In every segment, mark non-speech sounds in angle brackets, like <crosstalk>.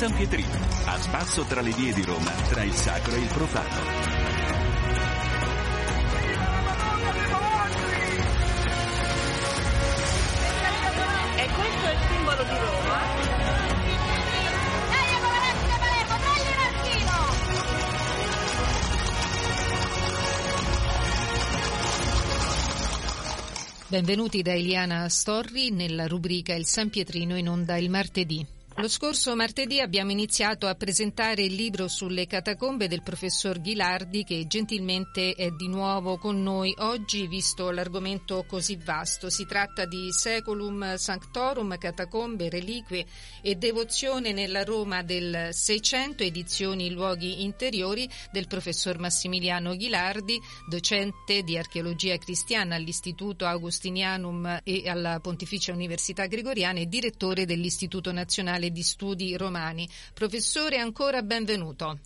San Pietrino, a spasso tra le vie di Roma, tra il sacro e il profano. E questo è il simbolo di Roma. Dai, Palermo, Palermo, tagli un archino! Benvenuti da Eliana Storri nella rubrica Il San Pietrino in onda il martedì. Lo scorso martedì abbiamo iniziato a presentare il libro sulle catacombe del professor Ghilardi che gentilmente è di nuovo con noi oggi visto l'argomento così vasto. Si tratta di Seculum Sanctorum, catacombe, reliquie e devozione nella Roma del 600, edizioni Luoghi interiori del professor Massimiliano Ghilardi, docente di archeologia cristiana all'Istituto Augustinianum e alla Pontificia Università Gregoriana e direttore dell'Istituto Nazionale di Studi Romani. Professore, ancora benvenuto.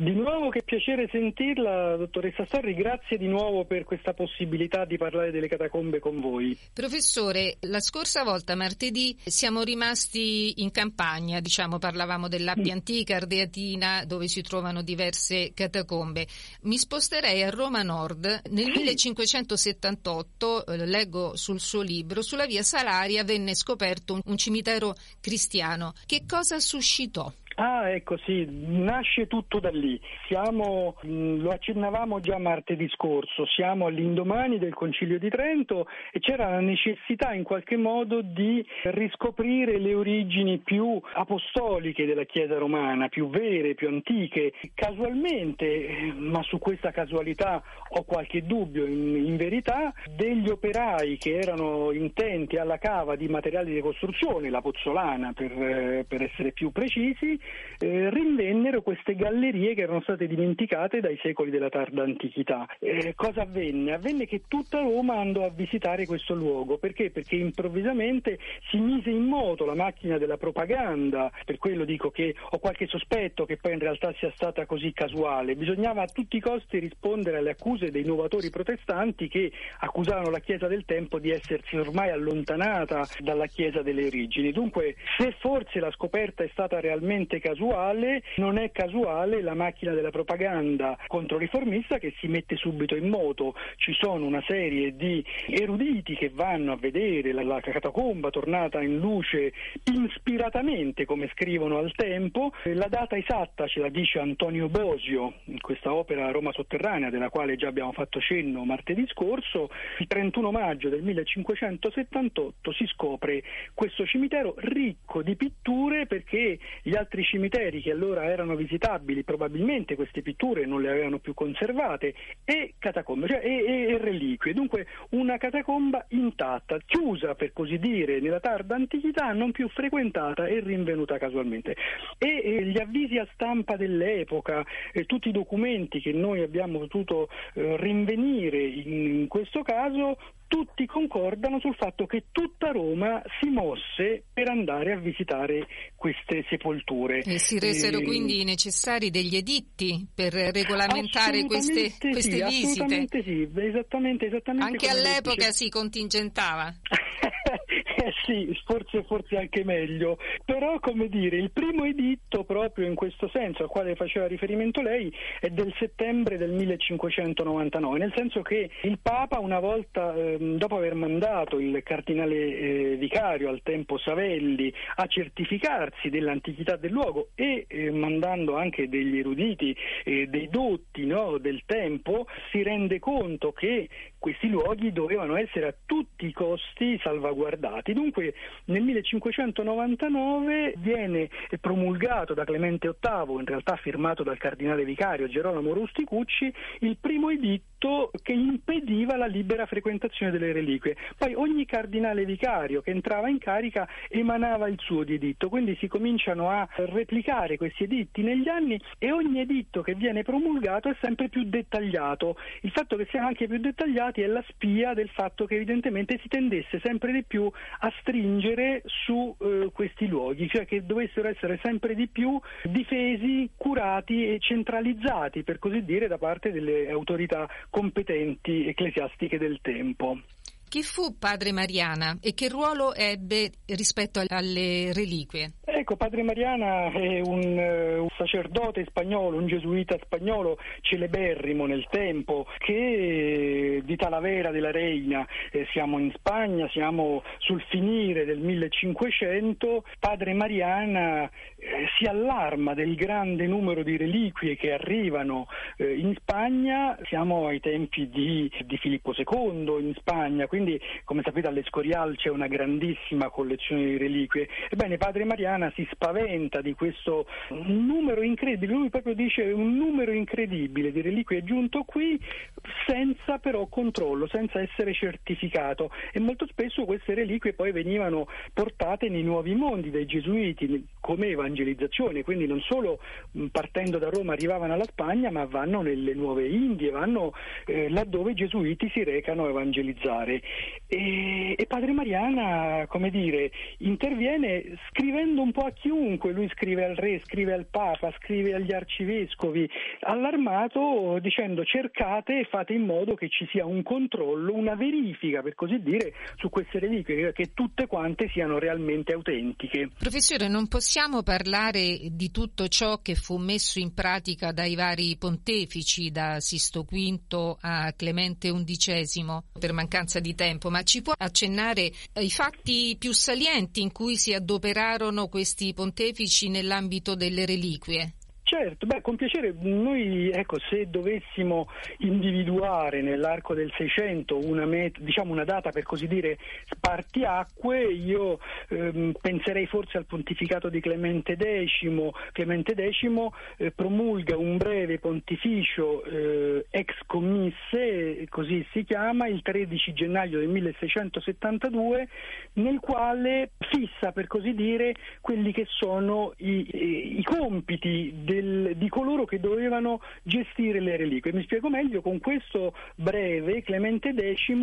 Di nuovo che piacere sentirla, dottoressa Storri, grazie di nuovo per questa possibilità di parlare delle catacombe con voi. Professore, la scorsa volta, martedì, siamo rimasti in campagna, diciamo, parlavamo dell'Appia Antica, Ardeatina, dove si trovano diverse catacombe. Mi sposterei a Roma Nord. Nel 1578, eh, leggo sul suo libro, sulla via Salaria venne scoperto un cimitero cristiano. Che cosa suscitò? Ah, ecco sì, nasce tutto da lì. Siamo, lo accennavamo già martedì scorso, siamo all'indomani del Concilio di Trento e c'era la necessità in qualche modo di riscoprire le origini più apostoliche della Chiesa romana, più vere, più antiche. Casualmente, ma su questa casualità ho qualche dubbio, in, in verità, degli operai che erano intenti alla cava di materiali di costruzione, la pozzolana per, eh, per essere più precisi, eh, rinvennero queste gallerie che erano state dimenticate dai secoli della tarda antichità. Eh, cosa avvenne? Avvenne che tutta Roma andò a visitare questo luogo. Perché? Perché improvvisamente si mise in moto la macchina della propaganda, per quello dico che ho qualche sospetto che poi in realtà sia stata così casuale. Bisognava a tutti i costi rispondere alle accuse dei novatori protestanti che accusavano la Chiesa del tempo di essersi ormai allontanata dalla Chiesa delle origini. Dunque, se forse la scoperta è stata realmente casuale, non è casuale la macchina della propaganda controriformista che si mette subito in moto. Ci sono una serie di eruditi che vanno a vedere la, la catacomba tornata in luce ispiratamente, come scrivono al tempo. La data esatta ce la dice Antonio Bosio in questa opera Roma sotterranea, della quale già abbiamo fatto cenno martedì scorso. Il 31 maggio del 1578 si scopre questo cimitero ricco di pitture perché gli altri cimiteri che allora erano visitabili, probabilmente queste pitture non le avevano più conservate, e catacombe, cioè e, e, e reliquie. Dunque una catacomba intatta, chiusa per così dire nella tarda antichità, non più frequentata e rinvenuta casualmente. E, e gli avvisi a stampa dell'epoca, tutti i documenti che noi abbiamo potuto eh, rinvenire in, in questo caso tutti concordano sul fatto che tutta Roma si mosse per andare a visitare queste sepolture. E si resero Eh, quindi necessari degli editti per regolamentare queste, assolutamente queste sì, visite. Assolutamente sì, esattamente, esattamente Anche all'epoca si contingentava. <laughs> eh sì, forse, forse anche meglio, però come dire, il primo editto proprio in questo senso al quale faceva riferimento lei è del settembre del 1599, nel senso che il Papa una volta, ehm, dopo aver mandato il cardinale eh, vicario al tempo Savelli a certificarsi dell'antichità del luogo e eh, mandando anche degli eruditi, eh, dei dotti no, del tempo, si rende conto che questi luoghi dovevano essere a tutti i costi salvaguardati. Dunque nel 1599 viene promulgato da Clemente VIII, in realtà firmato dal cardinale vicario Gerolamo Rusticucci, il primo editto che impediva la libera frequentazione delle reliquie. Poi ogni cardinale vicario che entrava in carica emanava il suo di editto, quindi si cominciano a replicare questi editti negli anni e ogni editto che viene promulgato è sempre più dettagliato. Il fatto che siano anche più dettagliati è la spia del fatto che evidentemente si tendesse sempre di più a stringere su eh, questi luoghi, cioè che dovessero essere sempre di più difesi, curati e centralizzati, per così dire, da parte delle autorità competenti ecclesiastiche del tempo. Chi fu padre Mariana e che ruolo ebbe rispetto alle reliquie? Ecco, Padre Mariana è un, eh, un, sacerdote spagnolo, un gesuita spagnolo celeberrimo nel tempo, che di Talavera della Reina, eh, siamo in Spagna, siamo sul finire del 1500, Padre Mariana eh, si allarma del grande numero di reliquie che arrivano eh, in Spagna, siamo ai tempi di, di, Filippo II in Spagna, quindi come sapete all'Escorial c'è una grandissima collezione di reliquie. Ebbene, Padre Mariana si spaventa di questo numero incredibile, lui proprio dice un numero incredibile di reliquie giunto qui senza però controllo, senza essere certificato e molto spesso queste reliquie poi venivano portate nei nuovi mondi dai gesuiti come evangelizzazione, quindi non solo partendo da Roma arrivavano alla Spagna ma vanno nelle nuove Indie, vanno eh, laddove i gesuiti si recano a evangelizzare. E, e Padre Mariana, come dire, interviene scrivendo un po' a chiunque, lui scrive al re, scrive al Papa, scrive agli arcivescovi, allarmato dicendo cercate e fate in modo che ci sia un controllo, una verifica per così dire su queste reliquie, che tutte quante siano realmente autentiche. Professore, non possiamo parlare di tutto ciò che fu messo in pratica dai vari pontefici, da Sisto V a Clemente XI, per mancanza di tempo, ma ci può accennare ai fatti più salienti in cui si adoperarono questi pontefici nell'ambito delle reliquie? Certo, beh, con piacere. Noi, ecco, se dovessimo individuare nell'arco del Seicento una, met- diciamo una data per così dire spartiacque, io ehm, penserei forse al pontificato di Clemente X. Clemente X eh, promulga un breve pontificio eh, ex commisse, così si chiama, il 13 gennaio del 1672, nel quale fissa per così dire quelli che sono i, i compiti del del, di coloro che dovevano gestire le reliquie. Mi spiego meglio, con questo breve Clemente X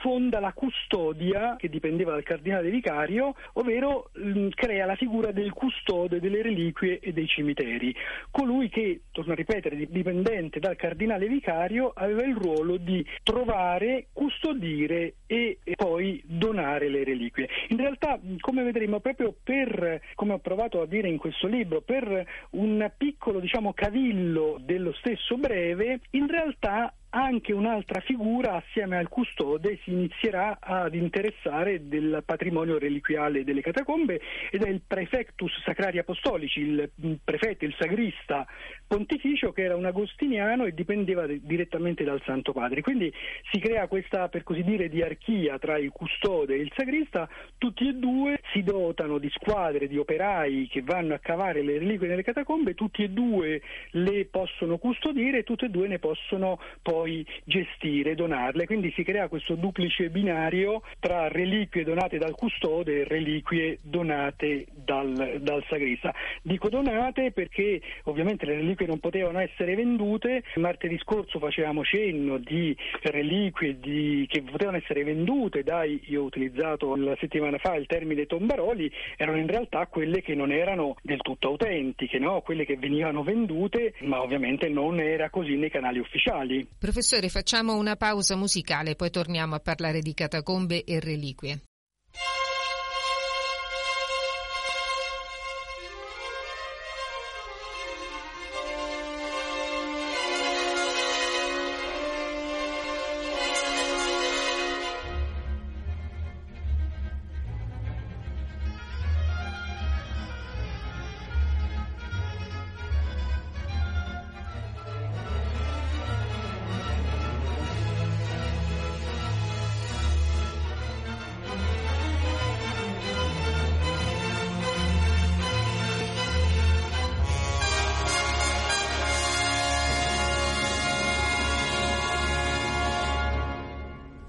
fonda la custodia che dipendeva dal cardinale vicario, ovvero mh, mm, crea la figura del custode delle reliquie e dei cimiteri, colui che, torno a ripetere, dipendente dal cardinale vicario, aveva il ruolo di trovare, custodire e, e poi donare le reliquie. In realtà, come vedremo, proprio per, come ho provato a dire in questo libro, per un piccolo piccolo diciamo, cavillo dello stesso breve, in realtà anche un'altra figura assieme al custode si inizierà ad interessare del patrimonio reliquiale delle catacombe ed è il prefectus sacrari apostolici, il prefetto, il sagrista pontificio che era un agostiniano e dipendeva direttamente dal Santo Padre. Quindi si crea questa, per così dire, diarchia tra il custode e il sagrista, tutti e due si dotano di squadre di operai che vanno a cavare le reliquie nelle catacombe, tutti e due le possono custodire tutti e due ne possono poi poi gestire, donarle. Quindi si crea questo duplice binario tra reliquie donate dal custode e reliquie donate dal, dal sagrista. Dico donate perché ovviamente le reliquie non potevano essere vendute. Martedì scorso facevamo cenno di reliquie di, che potevano essere vendute dai, io ho utilizzato la settimana fa il termine tombaroli, erano in realtà quelle che non erano del tutto autentiche, no? quelle che venivano vendute, ma ovviamente non era così nei canali ufficiali. Professore, facciamo una pausa musicale, poi torniamo a parlare di catacombe e reliquie.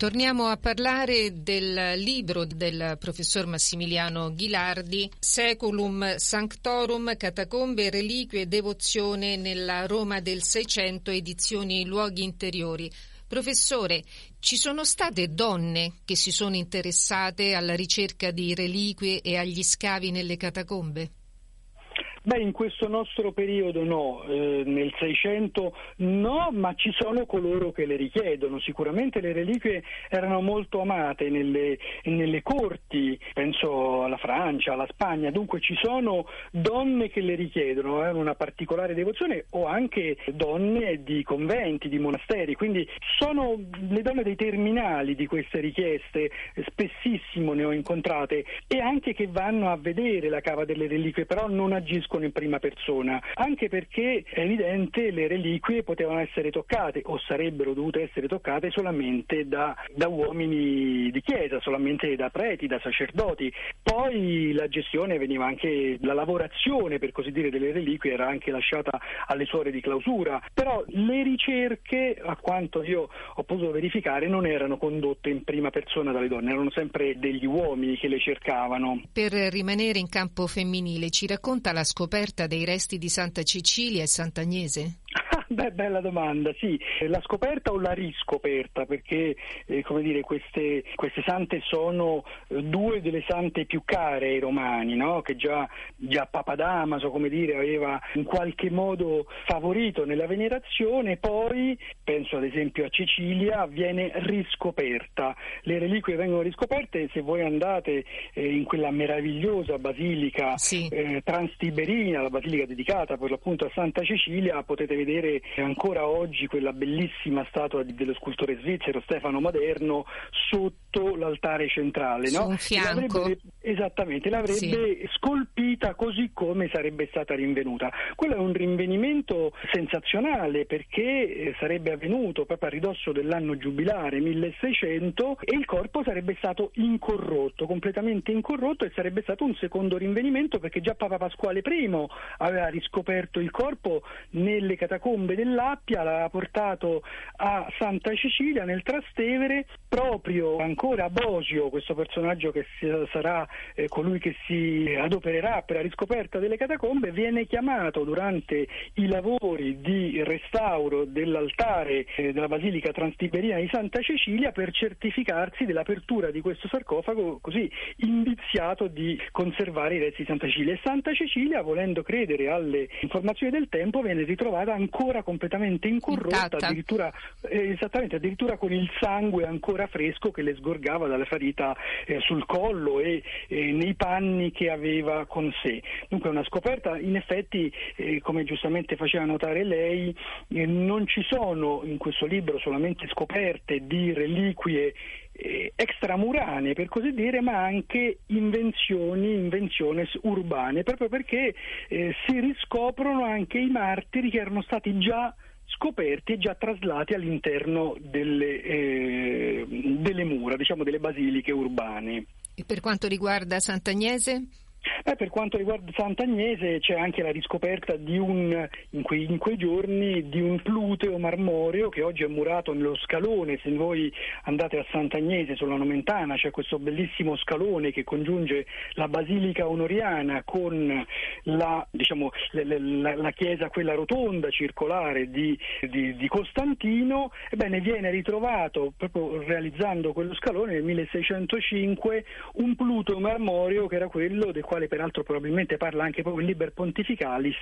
Torniamo a parlare del libro del professor Massimiliano Ghilardi, Seculum Sanctorum, Catacombe, Reliquie e Devozione nella Roma del Seicento, edizioni Luoghi Interiori. Professore, ci sono state donne che si sono interessate alla ricerca di reliquie e agli scavi nelle catacombe? Beh, in questo nostro periodo no, eh, nel 600 no, ma ci sono coloro che le richiedono. Sicuramente le reliquie erano molto amate nelle, nelle corti, penso alla Francia, alla Spagna, dunque ci sono donne che le richiedono, hanno una particolare devozione o anche donne di conventi, di monasteri, quindi sono le donne dei terminali di queste richieste, spessissimo ne ho incontrate e anche che vanno a vedere la cava delle reliquie, però non agiscono in prima persona, anche perché è evidente le reliquie potevano essere toccate o sarebbero dovute essere toccate solamente da, da uomini di chiesa, solamente da preti, da sacerdoti. Poi la gestione veniva anche, la lavorazione per così dire delle reliquie era anche lasciata alle suore di clausura, però le ricerche, a quanto io ho potuto verificare, non erano condotte in prima persona dalle donne, erano sempre degli uomini che le cercavano. Per rimanere in campo femminile, ci racconta la scoperta dei resti di Santa Cecilia e Sant'Agnese? <laughs> Beh, bella domanda, sì. La scoperta o la riscoperta? Perché eh, come dire, queste, queste, sante sono eh, due delle sante più care ai romani, no? che già, già Papa Damaso come dire, aveva in qualche modo favorito nella venerazione, poi penso ad esempio a Cecilia, viene riscoperta. Le reliquie vengono riscoperte se voi andate eh, in quella meravigliosa basilica sì. Eh, transtiberina, la basilica dedicata per l'appunto a Santa Cecilia, potete vedere ancora oggi quella bellissima statua dello scultore svizzero Stefano Maderno sotto l'altare centrale. No? L'avrebbe, esattamente, l'avrebbe sì. scolpita così come sarebbe stata rinvenuta. Quello è un rinvenimento sensazionale perché eh, sarebbe avvenuto proprio a ridosso dell'anno giubilare 1600 e il corpo sarebbe stato incorrotto, completamente incorrotto e sarebbe stato un secondo rinvenimento perché già Papa Pasquale I aveva riscoperto il corpo nelle catacombe dell'Appia l'ha portato a Santa Cecilia nel Trastevere, proprio ancora Bosio, questo personaggio che sarà eh, colui che si adopererà per la riscoperta delle catacombe, viene chiamato durante i lavori di restauro dell'altare eh, della Basilica Transtiberina di Santa Cecilia per certificarsi dell'apertura di questo sarcofago così indiziato di conservare i resti di Santa Cecilia. E Santa Cecilia, volendo credere alle informazioni del tempo, viene ritrovata ancora completamente incorrotta, addirittura, eh, esattamente, addirittura con il sangue ancora fresco che le sgorgava dalla ferita eh, sul collo e eh, nei panni che aveva con sé. Dunque una scoperta, in effetti, eh, come giustamente faceva notare lei, eh, non ci sono in questo libro solamente scoperte di reliquie eh, extramurane per così dire, ma anche invenzioni, invenzioni urbane, proprio perché eh, si riscoprono anche i martiri che erano stati già scoperti e già traslati all'interno delle, eh, delle mura, diciamo delle basiliche urbane. E per quanto riguarda Sant'Agnese? Eh, per quanto riguarda Sant'Agnese c'è anche la riscoperta un, in, quei, in, quei, giorni di un pluteo marmoreo che oggi è murato nello scalone, se voi andate a Sant'Agnese sulla Nomentana c'è questo bellissimo scalone che congiunge la Basilica Onoriana con la, diciamo, la, la, la chiesa quella rotonda, circolare di, di, di Costantino, ebbene viene ritrovato proprio realizzando quello scalone nel 1605 un pluteo marmoreo che era quello del quale peraltro probabilmente parla anche proprio il Liber Pontificalis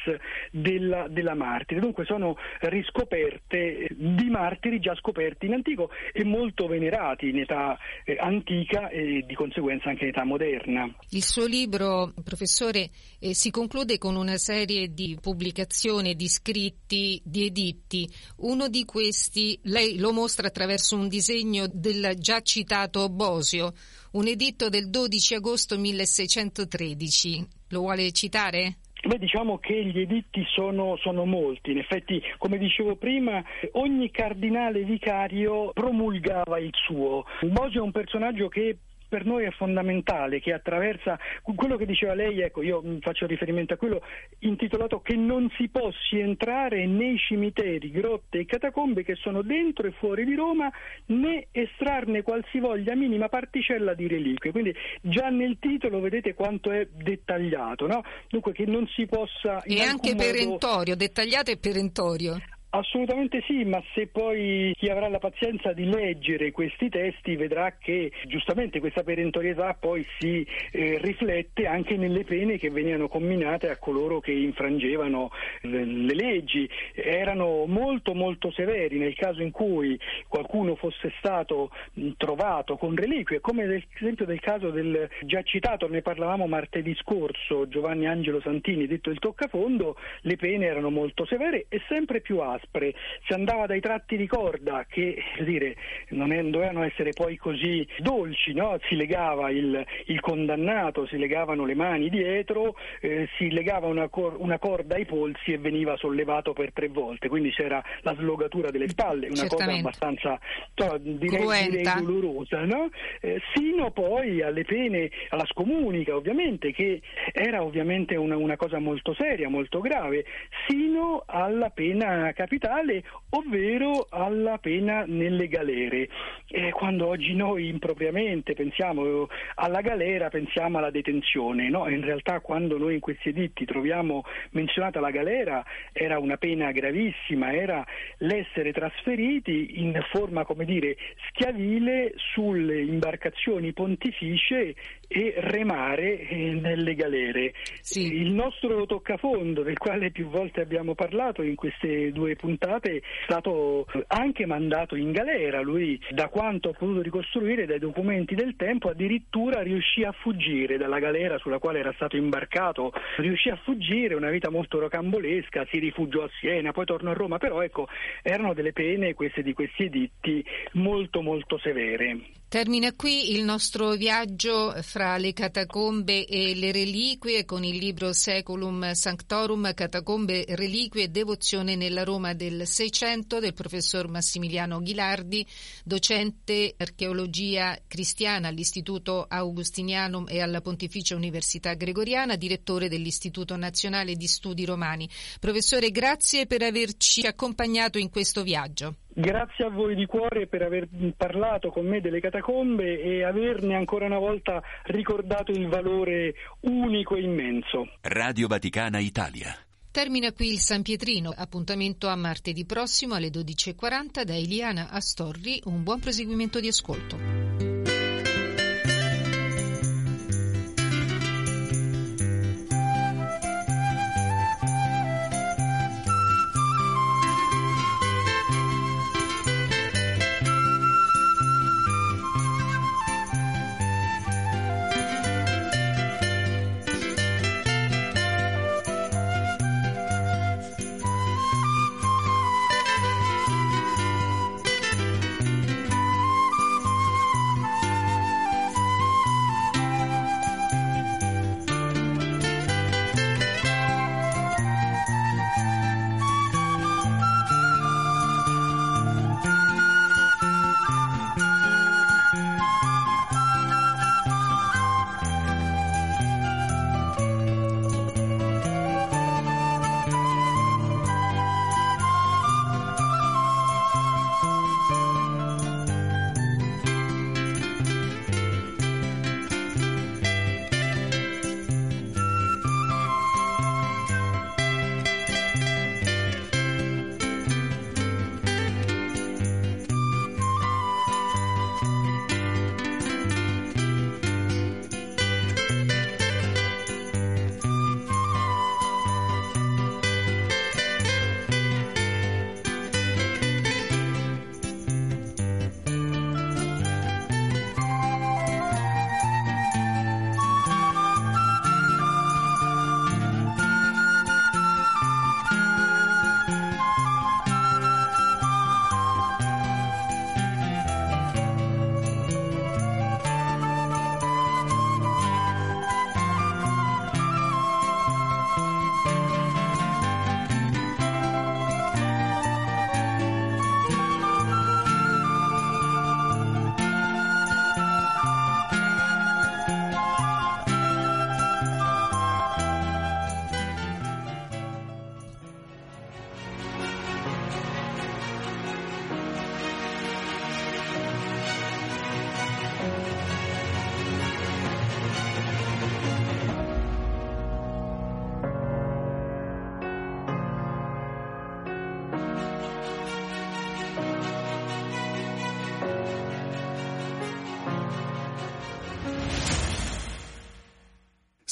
della, della martire. Dunque sono riscoperte di martiri già scoperti in antico e molto venerati in età eh, antica e di conseguenza anche in età moderna. Il suo libro, professore, eh, si conclude con una serie di pubblicazioni, di scritti, di editti. Uno di questi lei lo mostra attraverso un disegno del già citato Bosio, un editto del 12 agosto 1613. Lo vuole citare? Beh, diciamo che gli editti sono, sono, molti, in effetti come dicevo prima ogni cardinale vicario promulgava il suo. Bosio è un personaggio che per noi è fondamentale che attraversa quello che diceva lei, ecco io faccio riferimento a quello intitolato che non si possa entrare nei cimiteri, grotte e catacombe che sono dentro e fuori di Roma né estrarne qualsivoglia minima particella di reliquie. Quindi già nel titolo vedete quanto è dettagliato, no? Dunque che non si possa... E anche modo... perentorio, dettagliato e perentorio. Assolutamente sì, ma se poi chi avrà la pazienza di leggere questi testi vedrà che giustamente questa perentorietà poi si eh, riflette anche nelle pene che venivano comminate a coloro che infrangevano le, le leggi. Erano molto molto severi nel caso in cui qualcuno fosse stato trovato con reliquie, come ad esempio del caso del già citato, ne parlavamo martedì scorso, Giovanni Angelo Santini, detto il toccafondo, le pene erano molto severe e sempre più aspre aspre, si andava dai tratti di corda che dire, non è, dovevano essere poi così dolci, no? si legava il, il, condannato, si legavano le mani dietro, eh, si legava una, cor- una, corda ai polsi e veniva sollevato per tre volte, quindi c'era la slogatura delle spalle, una Certamente. cosa abbastanza no, direi, direi, dolorosa, no? eh, sino poi alle pene, alla scomunica ovviamente, che era ovviamente una, una cosa molto seria, molto grave, sino alla pena capitale capitale, ovvero alla pena nelle galere. E quando oggi noi impropriamente pensiamo alla galera, pensiamo alla detenzione, no? In realtà quando noi in questi editti troviamo menzionata la galera era una pena gravissima, era l'essere trasferiti in forma, come dire, schiavile sulle imbarcazioni pontificie e remare eh, nelle galere. Sì. Il nostro toccafondo, del quale più volte abbiamo parlato in queste due puntate è stato anche mandato in galera. Lui, da quanto ho potuto ricostruire dai documenti del tempo, addirittura riuscì a fuggire dalla galera sulla quale era stato imbarcato, riuscì a fuggire, una vita molto rocambolesca, si rifugiò a Siena, poi tornò a Roma, però ecco, erano delle pene queste di questi editti molto molto severe. Termina qui il nostro viaggio fra le catacombe e le reliquie con il libro Seculum Sanctorum, Catacombe, Reliquie e Devozione nella Roma del Seicento del professor Massimiliano Ghilardi, docente archeologia cristiana all'Istituto Augustinianum e alla Pontificia Università Gregoriana, direttore dell'Istituto Nazionale di Studi Romani. Professore, grazie per averci accompagnato in questo viaggio. Grazie a voi di cuore per aver parlato con me delle catacombe e averne ancora una volta ricordato il valore unico e immenso. Radio Vaticana Italia. Termina qui il San Pietrino. Appuntamento a martedì prossimo alle 12.40 da Eliana Astorri. Un buon proseguimento di ascolto.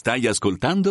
Stai ascoltando